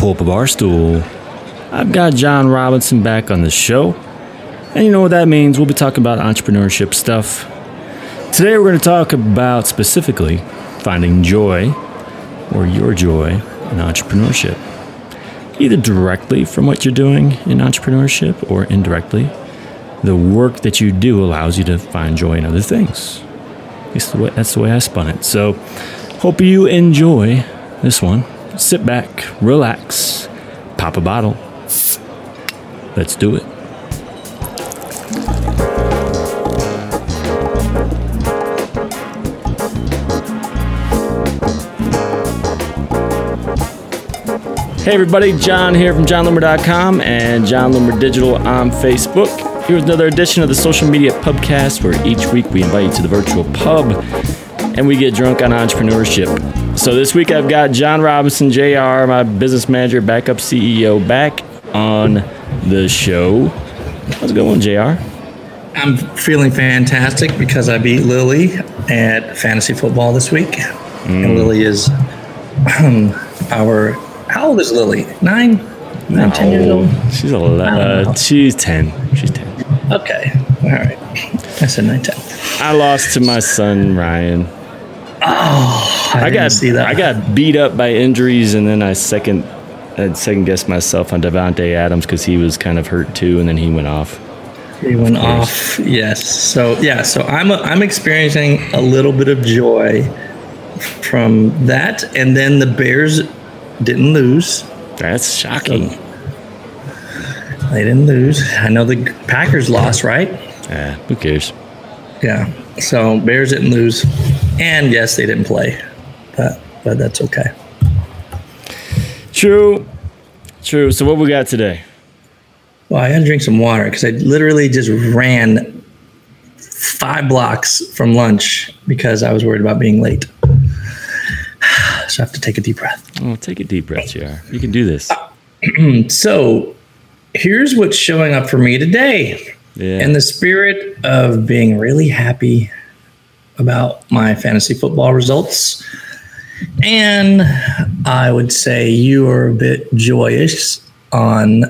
pull up a bar stool. I've got John Robinson back on the show. And you know what that means? We'll be talking about entrepreneurship stuff. Today we're going to talk about specifically finding joy or your joy in entrepreneurship. Either directly from what you're doing in entrepreneurship or indirectly. The work that you do allows you to find joy in other things. At least that's the way I spun it. So, hope you enjoy this one. Sit back, relax, pop a bottle. Let's do it. Hey everybody, Jon here from jonloomer.com and Jon Loomer Digital on Facebook. Here's another edition of the social media pubcast where each week we invite you to the virtual pub and we get drunk on entrepreneurship. So this week I've got John Robinson, JR, my business manager, backup CEO, back on the show. How's it going, JR? I'm feeling fantastic because I beat Lily at fantasy football this week. Mm. And Lily is um, our, how old is Lily? Nine? Nine, 10 years old? She's a I don't know. uh, she's ten. She's ten. Okay. All right. I said nine, 10. I lost to my son Ryan. I, I didn't got see that. I got beat up by injuries, and then I second I second guessed myself on Davante Adams because he was kind of hurt too, and then he went off. He went course. off. Yes. So yeah. So I'm I'm experiencing a little bit of joy from that, and then the Bears didn't lose. That's shocking. They didn't lose. I know the Packers lost, right? Yeah, who cares? Yeah. So Bears didn't lose, and yes, they didn't play, but but that's okay. True, true. So what we got today? Well, I had to drink some water because I literally just ran five blocks from lunch because I was worried about being late. So I have to take a deep breath. Oh, take a deep breath, JR. You can do this. So here's what's showing up for me today. Yeah. In the spirit of being really happy about my fantasy football results, and I would say you are a bit joyous on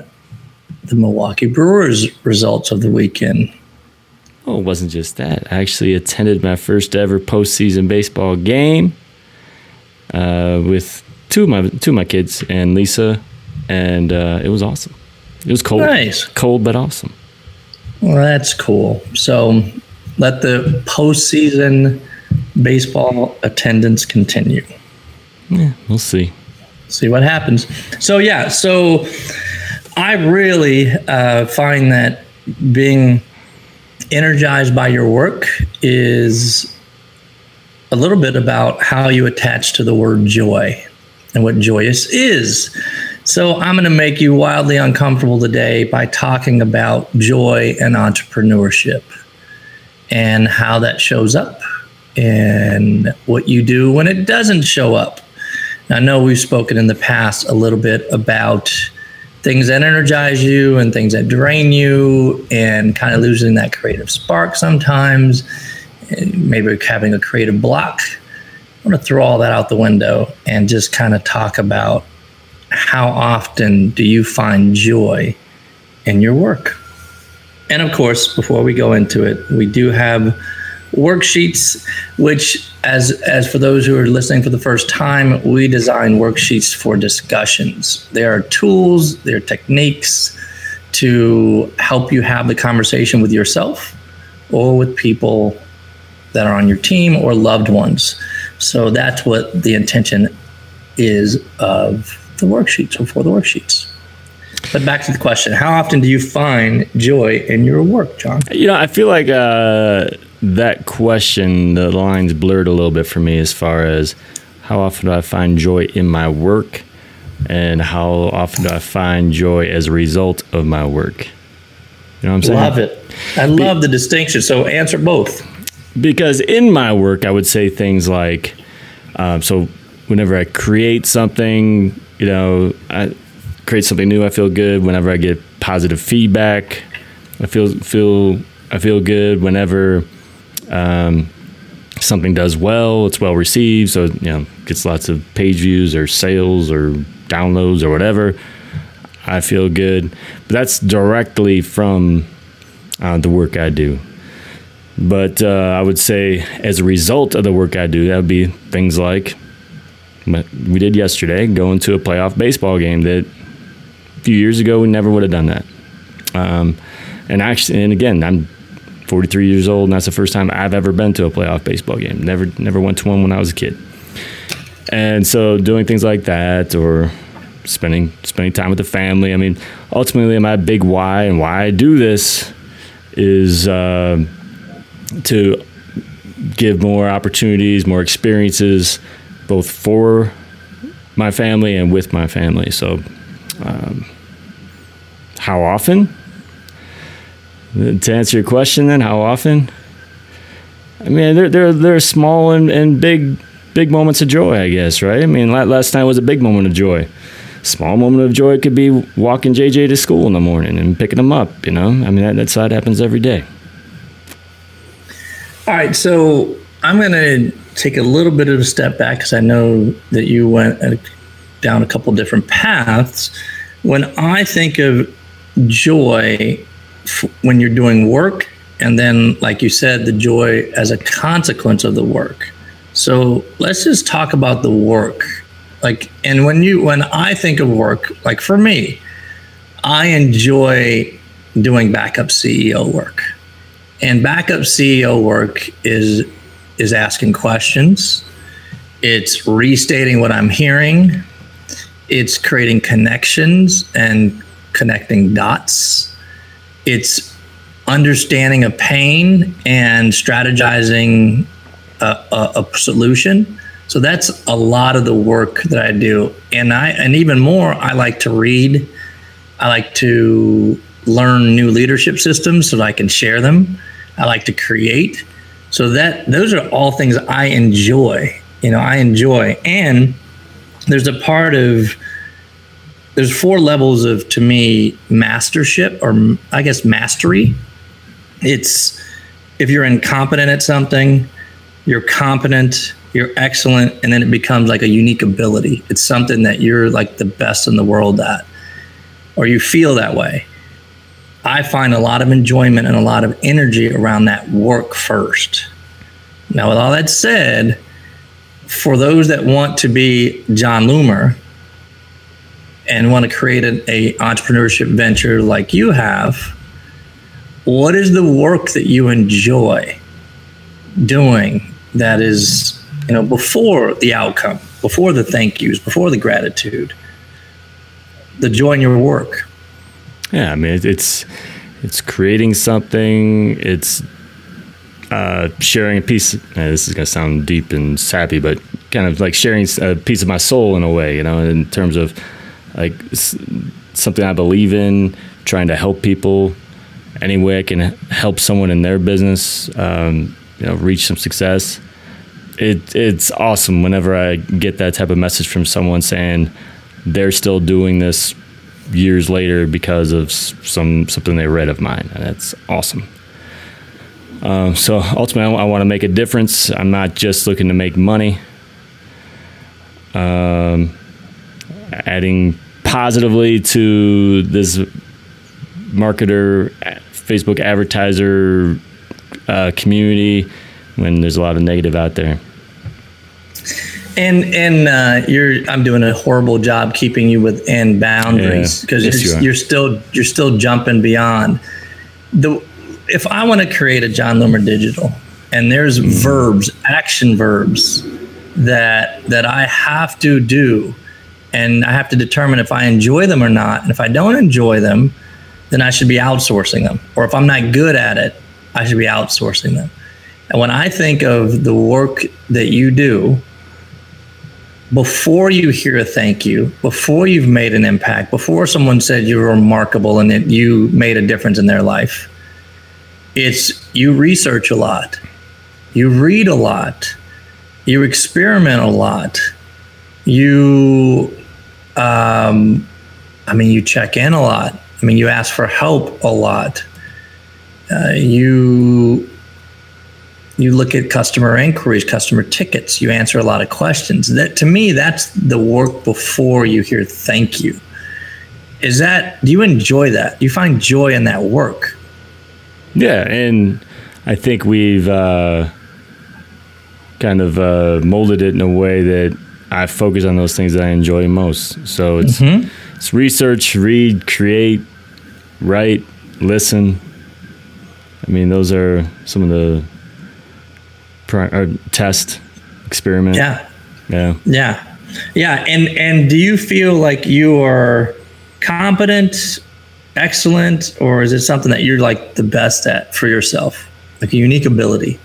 the Milwaukee Brewers results of the weekend. oh, it wasn't just that. I actually attended my first ever postseason baseball game uh, with two of my two of my kids and Lisa, and uh, it was awesome. It was cold, Nice. cold but awesome. Well, that's cool. So let the postseason baseball attendance continue. Yeah, we'll see. see what happens. So yeah, so I really uh, find that being energized by your work is a little bit about how you attach to the word joy and what joyous is. So I'm going to make you wildly uncomfortable today by talking about joy and entrepreneurship and how that shows up and what you do when it doesn't show up. I know we've spoken in the past a little bit about things that energize you and things that drain you, and kind of losing that creative spark sometimes, and maybe having a creative block. I want to throw all that out the window and just kind of talk about how often do you find joy in your work? And of course, before we go into it, we do have worksheets which as as for those who are listening for the first time we design worksheets for discussions. There are tools there are techniques to help you have the conversation with yourself or with people that are on your team or loved ones. So that's what the intention is of the worksheets or for the worksheets but back to the question how often do you find joy in your work Jon You know, I feel like uh, that question, the lines blurred a little bit for me as far as how often do I find joy in my work and how often do I find joy as a result of my work. You know what I'm saying? Love it. I love the distinction. So answer both. because in my work, I would say things like, um, so whenever I create something, you know, I create something new, I feel good. Whenever I get positive feedback, I feel feel I feel good. Whenever um, something does well, it's well received, so you know, gets lots of page views or sales or downloads or whatever, I feel good. But that's directly from uh, the work I do. But uh, I would say, as a result of the work I do, that would be things like we did yesterday, going to a playoff baseball game that few years ago we never would have done that. Um, and actually, and again, I'm 43 years old, and that's the first time I've ever been to a playoff baseball game. Never, never went to one when I was a kid. And so, doing things like that, or spending spending time with the family. I mean, ultimately, my big why and why I do this is uh, to give more opportunities, more experiences, both for my family and with my family. So, um, how often? To answer your question, then, how often? I mean, there, there, there are small and, and big, big moments of joy, I guess, right? I mean, last night was a big moment of joy small moment of joy could be walking JJ to school in the morning and picking him up. You know, I mean that, that's how it happens every day. All right, so I'm going to take a little bit of a step back because I know that you went uh, down a couple different paths. When I think of joy f- when you're doing work, and then, like you said, the joy as a consequence of the work. So let's just talk about the work like and when you when i think of work like for me i enjoy doing backup ceo work and backup ceo work is is asking questions it's restating what i'm hearing it's creating connections and connecting dots it's understanding a pain and strategizing a, a, a solution so that's a lot of the work that I do. And I and even more, I like to read. I like to learn new leadership systems so that I can share them. I like to create. So that those are all things I enjoy. You know, I enjoy. And there's a part of there's four levels of to me mastership or I guess mastery. It's if you're incompetent at something, you're competent you're excellent and then it becomes like a unique ability. It's something that you're like the best in the world at or you feel that way. I find a lot of enjoyment and a lot of energy around that work first. Now with all that said for those that want to be Jon Loomer and want to create an a entrepreneurship venture like you have what is the work that you enjoy doing that is you know, before the outcome, before the thank yous, before the gratitude, the joy in your work. Yeah, I mean, it's it's creating something. It's uh, sharing a piece. Uh, this is gonna sound deep and sappy, but kind of like sharing a piece of my soul in a way. You know, in terms of like something I believe in, trying to help people any way I can help someone in their business. Um, you know, reach some success it it's awesome whenever I get that type of message from someone saying they're still doing this years later because of some something they read of mine. And that's awesome. Um, so ultimately, I, I want to make a difference. I'm not just looking to make money. Um, adding positively to this marketer, Facebook advertiser uh, community when there's a lot of negative out there. And and uh, you're I'm doing a horrible job keeping you within boundaries because yeah. yes, you're, you you're still you're still jumping beyond the. If I want to create a Jon Loomer digital, and there's mm. verbs, action verbs that that I have to do, and I have to determine if I enjoy them or not. And if I don't enjoy them, then I should be outsourcing them. Or if I'm not good at it, I should be outsourcing them. And when I think of the work that you do, before you hear a thank you, before you've made an impact, before someone said you're remarkable and that you made a difference in their life, it's you research a lot, you read a lot, you experiment a lot, you, um, I mean, you check in a lot. I mean, you ask for help a lot. Uh, you you look at customer inquiries, customer tickets, you answer a lot of questions. That to me, that's the work before you hear thank you. Is that do you enjoy that? You find joy in that work? Yeah, and I think we've uh, kind of uh, molded it in a way that I focus on those things that I enjoy most. So it's mm-hmm. it's research, read, create, write, listen. I mean, those are some of the or test experiment. Yeah. Yeah. Yeah. Yeah. And and do you feel like you are competent, excellent, or is it something that you're like the best at for yourself? Like a unique ability?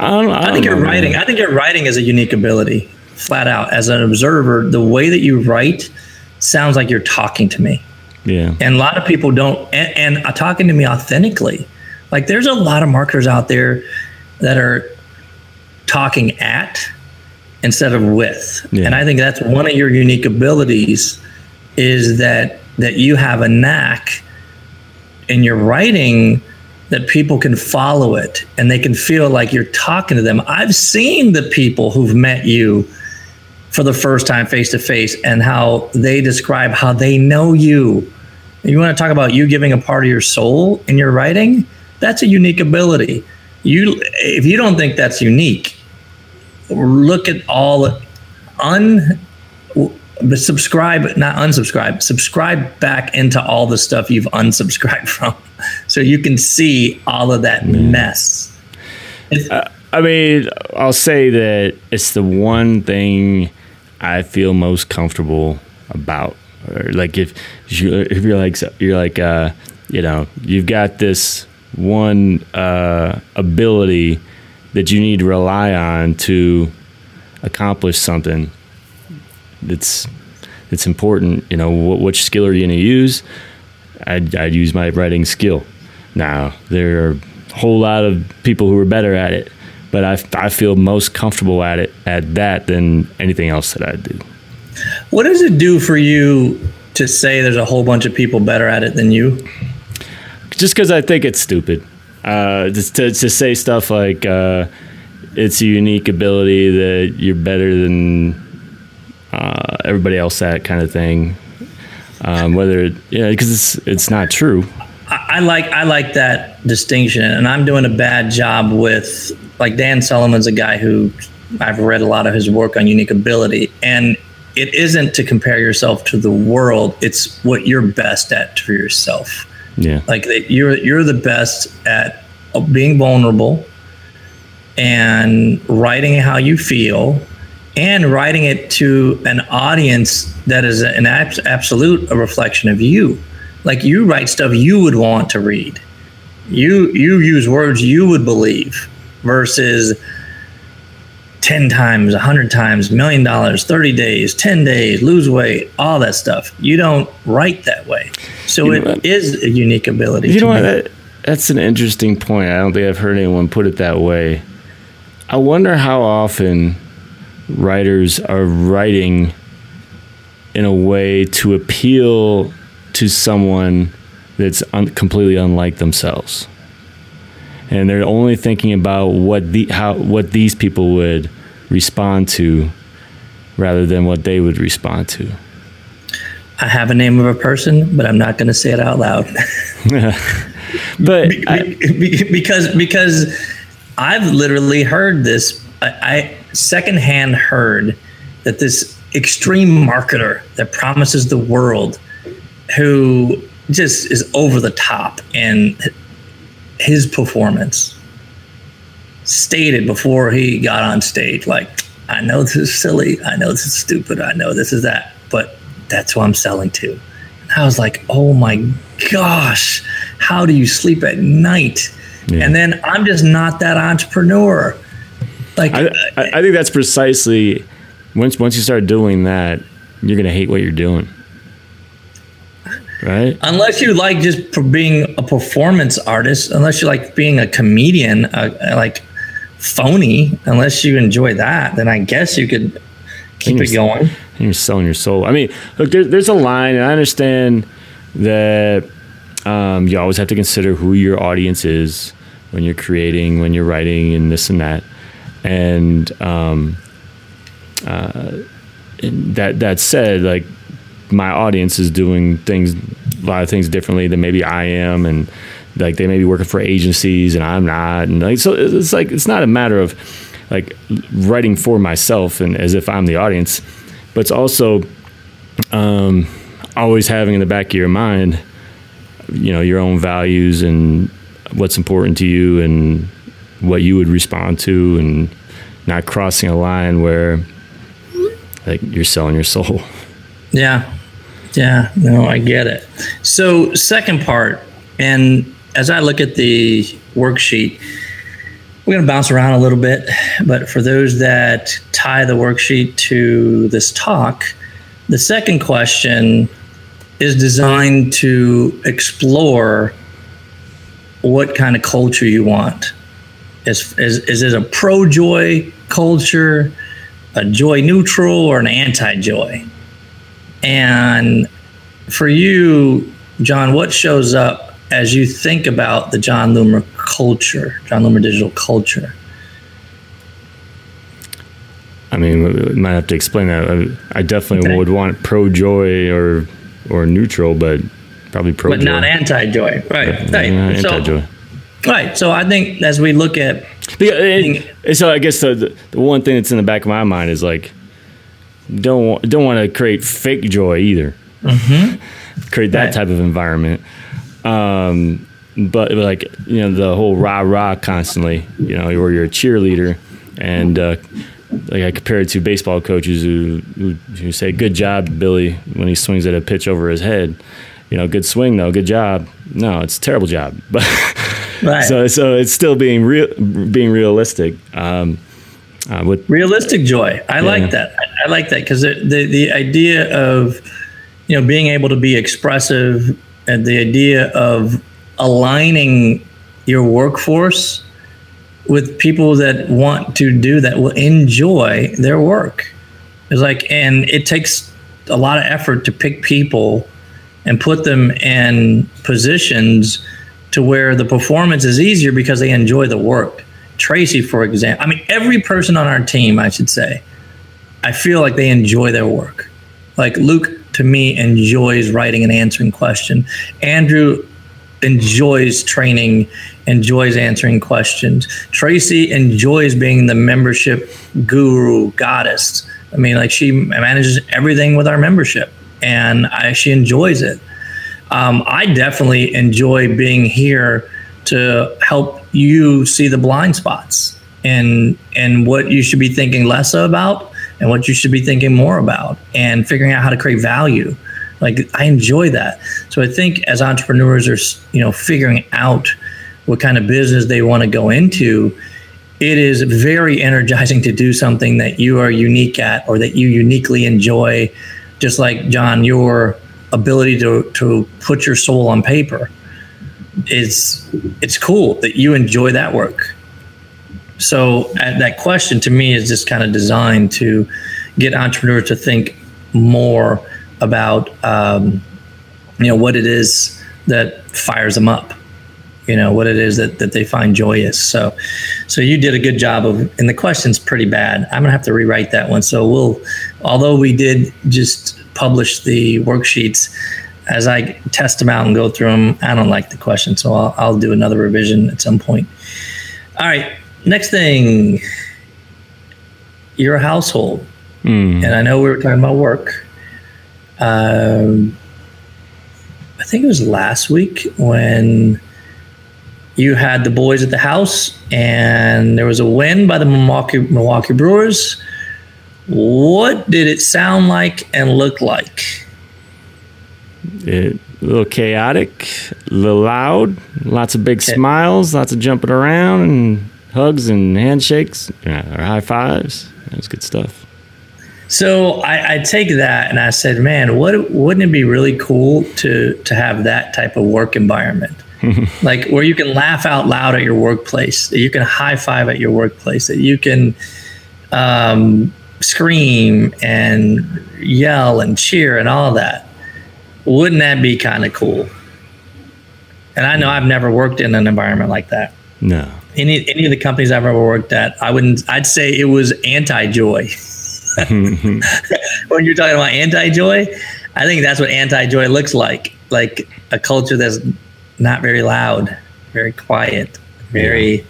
I don't, I, I think your writing. I think your writing is a unique ability, flat out. As an observer, the way that you write sounds like you're talking to me. Yeah. And a lot of people don't, and, and uh, talking to me authentically. Like there's a lot of marketers out there that are talking at instead of with. Yeah. And I think that's one of your unique abilities is that that you have a knack in your writing that people can follow it and they can feel like you're talking to them. I've seen the people who've met you for the first time face to face and how they describe how they know you. You want to talk about you giving a part of your soul in your writing? That's a unique ability. You if you don't think that's unique, look at all un subscribe, not unsubscribe, subscribe back into all the stuff you've unsubscribed from so you can see all of that mess. Uh, I mean, I'll say that it's the one thing I feel most comfortable about. Or like if you if you're like you're like uh, you know you've got this one uh, ability that you need to rely on to accomplish something it's it's important. You know, what, which skill are you going to use? I'd, I'd use my writing skill. Now there are a whole lot of people who are better at it, but I, I feel most comfortable at it at that than anything else that I do. What does it do for you to say there's a whole bunch of people better at it than you? Just because I think it's stupid. Uh, just to, to say stuff like uh, it's a unique ability that you're better than uh, everybody else that kind of thing. Um, whether yeah, because it's it's not true. I, I like I like that distinction, and I'm doing a bad job with like Dan Sullivan's a guy who I've read a lot of his work on unique ability, and it isn't to compare yourself to the world. It's what you're best at for yourself. Yeah, like you're you're the best at being vulnerable and writing how you feel and writing it to an audience that is an abs- absolute a reflection of you. Like you write stuff you would want to read. You you use words you would believe versus 10 times, 100 times, million dollars, 30 days, 10 days, lose weight, all that stuff. You don't write that way. So you it is a unique ability. You know what? That, that's an interesting point. I don't think I've heard anyone put it that way. I wonder how often writers are writing in a way to appeal to someone that's un- completely unlike themselves and they're only thinking about what the how what these people would respond to rather than what they would respond to I have a name of a person, but I'm not going to say it out loud. but be, I, because because I've literally heard this. I, I secondhand heard that this extreme marketer that promises the world, who just is over the top in his performance, stated before he got on stage, like, I know this is silly, I know this is stupid, I know this is that, but that's who I'm selling to. And I was like, oh my gosh, how do you sleep at night? Yeah. And then I'm just not that entrepreneur. Like I, I, I think that's precisely once once you start doing that, you're gonna hate what you're doing. Right? Unless you like just being a performance artist, unless you like being a comedian, uh, like phony, unless you enjoy that, then I guess you could keep it going. You're selling your soul. I mean, look, there, there's a line, and I understand that um, you always have to consider who your audience is when you're creating, when you're writing, and this and that. And, um, uh, that that said, like my audience is doing things, a lot of things differently than maybe I am, and like they may be working for agencies and I'm not, and like so it's like it's not a matter of like writing for myself and as if I'm the audience, but it's also um, always having in the back of your mind, you know, your own values and what's important to you and what you would respond to, and not crossing a line where like you're selling your soul. Yeah. Yeah, no, I get it. So, second part, and as I look at the worksheet, we're going to bounce around a little bit, but for those that tie the worksheet to this talk, the second question is designed to explore what kind of culture you want. Is, is, is it a pro joy culture, a joy neutral, or an anti joy? And for you, Jon, what shows up as you think about the Jon Loomer culture, Jon Loomer digital culture? I mean, we might have to explain that. I definitely okay. would want pro joy or or neutral, but probably pro. Joy But not anti joy, right? right. anti joy. So, right. So I think as we look at, and so I guess the, the one thing that's in the back of my mind is like, don't don't want to create fake joy either. Mm-hmm. create that right. type of environment. Um, but like you know the whole rah rah constantly, you know, where you're a cheerleader and. Uh, like I compare it to baseball coaches who, who, who say "Good job, Billy" when he swings at a pitch over his head. You know, good swing though, good job. No, it's a terrible job. But right. so so it's still being real, being realistic. Um, uh, with realistic joy, I yeah. like that. I, I like that because the, the the idea of you know being able to be expressive and the idea of aligning your workforce with people that want to do that will enjoy their work. It's like, and it takes a lot of effort to pick people and put them in positions to where the performance is easier because they enjoy the work. Tracy, for example, I mean, every person on our team, I should say, I feel like they enjoy their work. Like Luke, to me, enjoys writing and answering questions. Andrew enjoys training, enjoys answering questions. Tracy enjoys being the membership guru, goddess. I mean, like she manages everything with our membership, and I, she enjoys it. Um, I definitely enjoy being here to help you see the blind spots and and what you should be thinking less about and what you should be thinking more about and figuring out how to create value like I enjoy that. So I think as entrepreneurs are, you know, figuring out what kind of business they want to go into, it is very energizing to do something that you are unique at or that you uniquely enjoy. Just like Jon, your ability to to put your soul on paper is it's cool that you enjoy that work. So that question to me is just kind of designed to get entrepreneurs to think more about um, you know what it is that fires them up you know what it is that, that they find joyous. So so you did a good job of and the question's pretty bad. I'm gonna have to rewrite that one. So we'll although we did just publish the worksheets. As i test them out and go through them i don't like the question so i'll, I'll do another revision at some point. All right next thing. Your household. Mm. and i know we were talking about work. Um, I think it was last week when you had the boys at the house and there was a win by the Milwaukee, Milwaukee Brewers. What did it sound like and look like? It, a little chaotic, a little loud, lots of big okay. smiles, lots of jumping around and hugs and handshakes or high fives. That was good stuff. So I, I, take that and I said, man, what wouldn't it be really cool to to have that type of work environment? like where you can laugh out loud at your workplace, that you can high five at your workplace, that you can um, scream and yell and cheer and all that. Wouldn't that be kind of cool? And I know I've never worked in an environment like that. No. Any any of the companies I've ever worked at, I wouldn't. I'd say it was anti joy. when you're talking about anti joy, I think that's what anti joy looks like. Like a culture that's not very loud, very quiet, very yeah.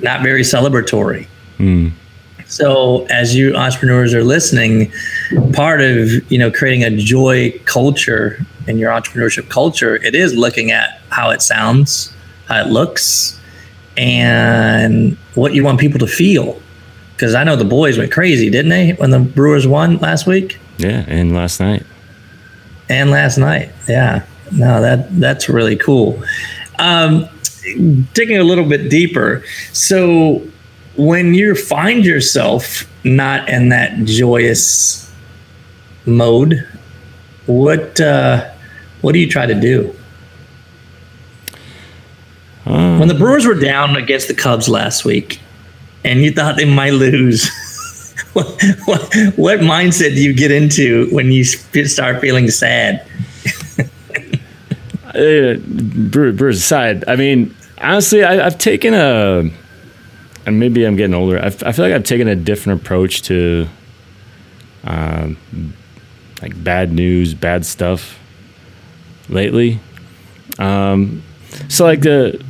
not very celebratory. Mm. So as you entrepreneurs are listening, part of you know creating a joy culture in your entrepreneurship culture, it is looking at how it sounds, how it looks, and what you want people to feel. Because I know the boys went crazy, didn't they, when the Brewers won last week? Yeah, and last night. And last night, yeah. No, that that's really cool. Um, digging a little bit deeper, so when you find yourself not in that joyous mode, what uh, what do you try to do? Um, when the Brewers were down against the Cubs last week, and you thought they might lose, what, what, what mindset do you get into when you start feeling sad? uh, Brewers aside, I mean, honestly, I, have taken a, and maybe I'm getting older. I, I feel like I've taken a different approach to, um, like bad news, bad stuff lately. Um, so like the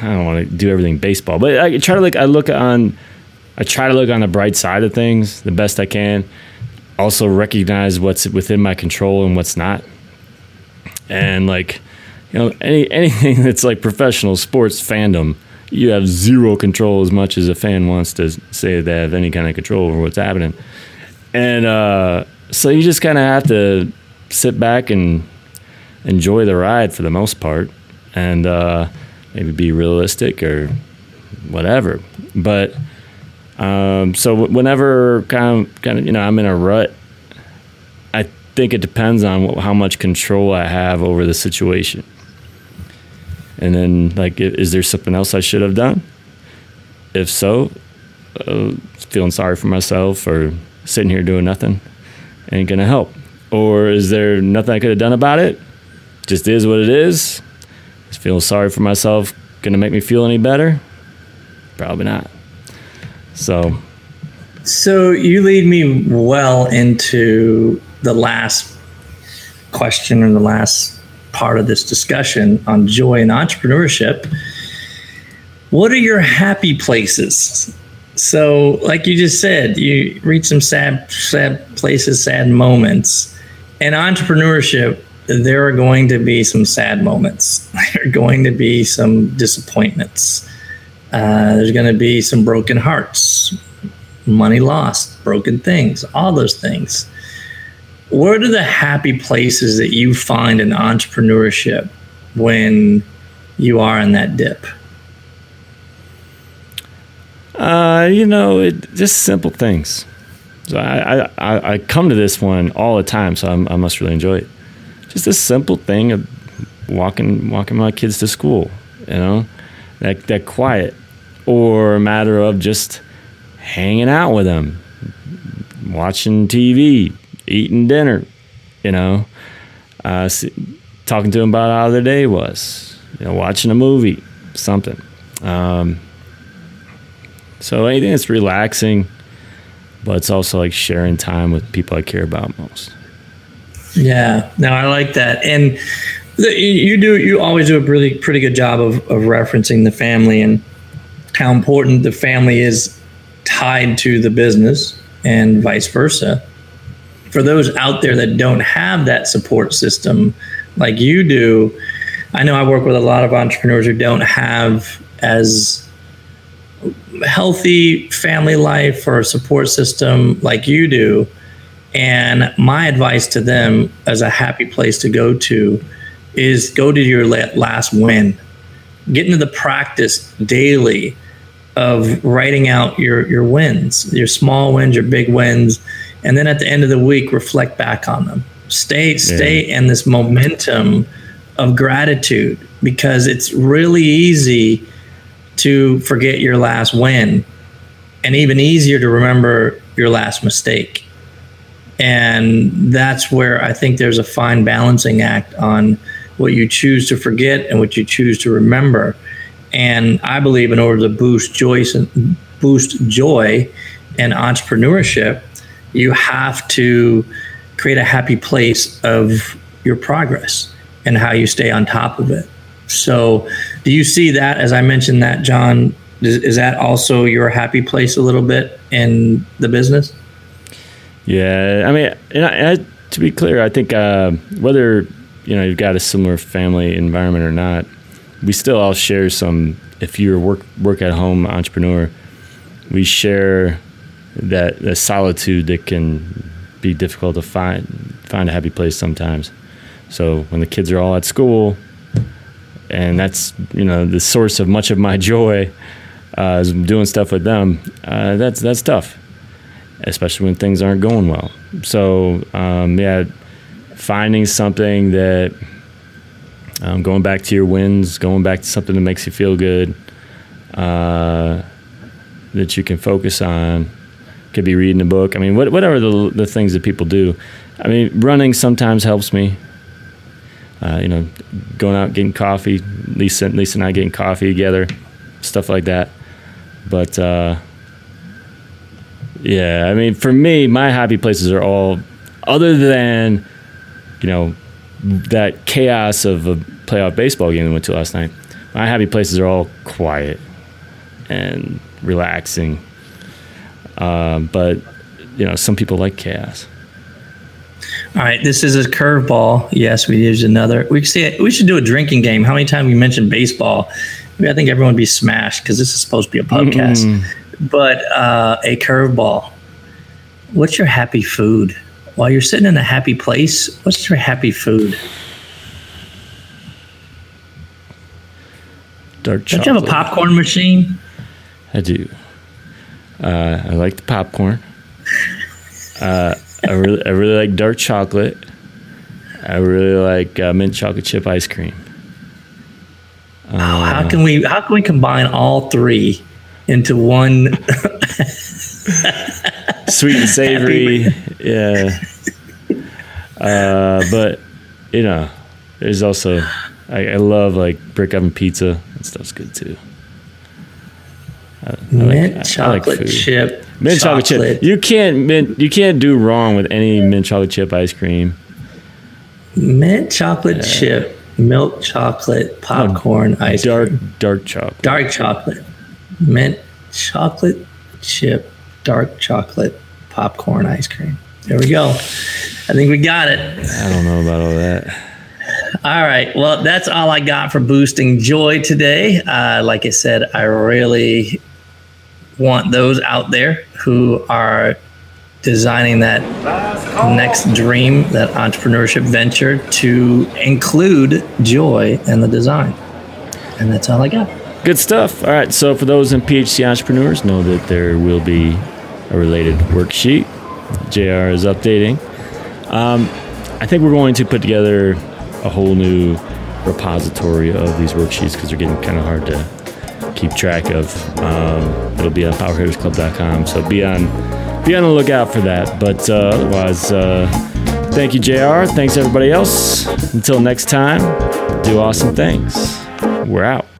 I don't want to do everything baseball, but I try to like I look on I try to look on the bright side of things the best I can. Also recognize what's within my control and what's not. And like you know any anything that's like professional sports fandom, you have zero control as much as a fan wants to say they have any kind of control over what's happening. And uh, so you just kind of have to sit back and enjoy the ride for the most part, and uh, maybe be realistic or whatever. But um, so whenever kind of, kind of you know I'm in a rut, I think it depends on how much control I have over the situation. And then, like, is there something else I should have done? If so, uh, feeling sorry for myself or sitting here doing nothing ain't gonna help. Or is there nothing I could have done about it? just is what it is. Just feel sorry for myself. Gonna make me feel any better? Probably not. So. So you lead me well into the last question or the last part of this discussion on joy and entrepreneurship. What are your happy places? So, like you just said, you reach some sad, sad places, sad moments. And entrepreneurship there are going to be some sad moments. There are going to be some disappointments. Uh, there's going to be some broken hearts, money lost, broken things, all those things. What are the happy places that you find in entrepreneurship when you are in that dip? Uh, you know, it, just simple things. So I, I, I come to this one all the time, so I'm, i must really enjoy it just a simple thing of walking walking my kids to school, you know, that that quiet, or a matter of just hanging out with them, watching TV, eating dinner, you know, uh, talking to him about how their day was, you know, watching a movie, something. Um, so anything that's relaxing, but it's also like sharing time with people I care about most. Yeah, no, I like that, and the, you do you always do a really pretty good job of, of referencing the family and how important the family is tied to the business and vice versa. For those out there that don't have that support system like you do, I know I work with a lot of entrepreneurs who don't have as healthy family life or support system like you do and my advice to them as a happy place to go to is go to your last win. Get into the practice daily of writing out your, your wins, your small wins, your big wins. And then at the end of the week, reflect back on them. Stay, stay yeah. in this momentum of gratitude because it's really easy to forget your last win and even easier to remember your last mistake. And that's where I think there's a fine balancing act on what you choose to forget and what you choose to remember. And I believe in order to boost joy, boost joy and entrepreneurship, you have to create a happy place of your progress and how you stay on top of it. So, do you see that as I mentioned that, Jon? Is, is that also your happy place a little bit in the business? Yeah, I mean, and I, and I, to be clear, I think uh, whether you know you've got a similar family environment or not, we still all share some. If you're work work at home entrepreneur, we share that solitude that can be difficult to find find a happy place sometimes. So when the kids are all at school, and that's you know the source of much of my joy uh, is doing stuff with them. Uh, that's that's tough, especially when things aren't going well. So um, yeah, finding something that um, going back to your wins, going back to something that makes you feel good, uh, that you can focus on. Could be reading a book. I mean, what, whatever the the things that people do. I mean, running sometimes helps me. Uh, you know, going out getting coffee. Lisa, Lisa and I getting coffee together, stuff like that. But uh, yeah, I mean, for me, my happy places are all other than you know that chaos of a playoff baseball game we went to last night. My happy places are all quiet and relaxing. Uh, but you know, some people like chaos. All right, this is a curveball. Yes, we use another. We see. it. We should do a drinking game. How many times we mentioned baseball? I think everyone would be smashed because this is supposed to be a podcast. Mm-hmm. But uh, a curveball. What's your happy food? While you're sitting in a happy place, what's your happy food? Dark chocolate. Don't you have a popcorn machine? I do. Uh, I like the popcorn. Uh, I really, I really like dark chocolate. I really like uh, mint chocolate chip ice cream. Uh, oh, how can we how can we combine all three into one sweet and savory? yeah. Uh, but you know, there's also I, I, love like brick oven pizza. That stuff's good too. I, mint like, chocolate like chip. Mint chocolate. chocolate chip. You can't mint. You can't do wrong with any mint chocolate chip ice cream. Mint chocolate yeah. chip, milk chocolate, popcorn ice dark, cream. Dark chocolate. Dark chocolate. Mint chocolate chip, dark chocolate, popcorn ice cream. There we go. I think we got it. I don't know about all that. All right. Well, that's all I got for boosting joy today. Uh, like I said, I really want those out there who are designing that next dream, that entrepreneurship venture to include joy in the design. And that's all I got. Good stuff. All right. So, for those in PHC entrepreneurs, know that there will be a related worksheet. JR is updating. Um, I think we're going to put together a whole new repository of these worksheets because they're getting kind of hard to keep track of. Um, it'll be on powerhittersclub.com, so be on be on the lookout for that. But uh, otherwise, uh, thank you, JR. Thanks everybody else. Until next time, do awesome things. We're out.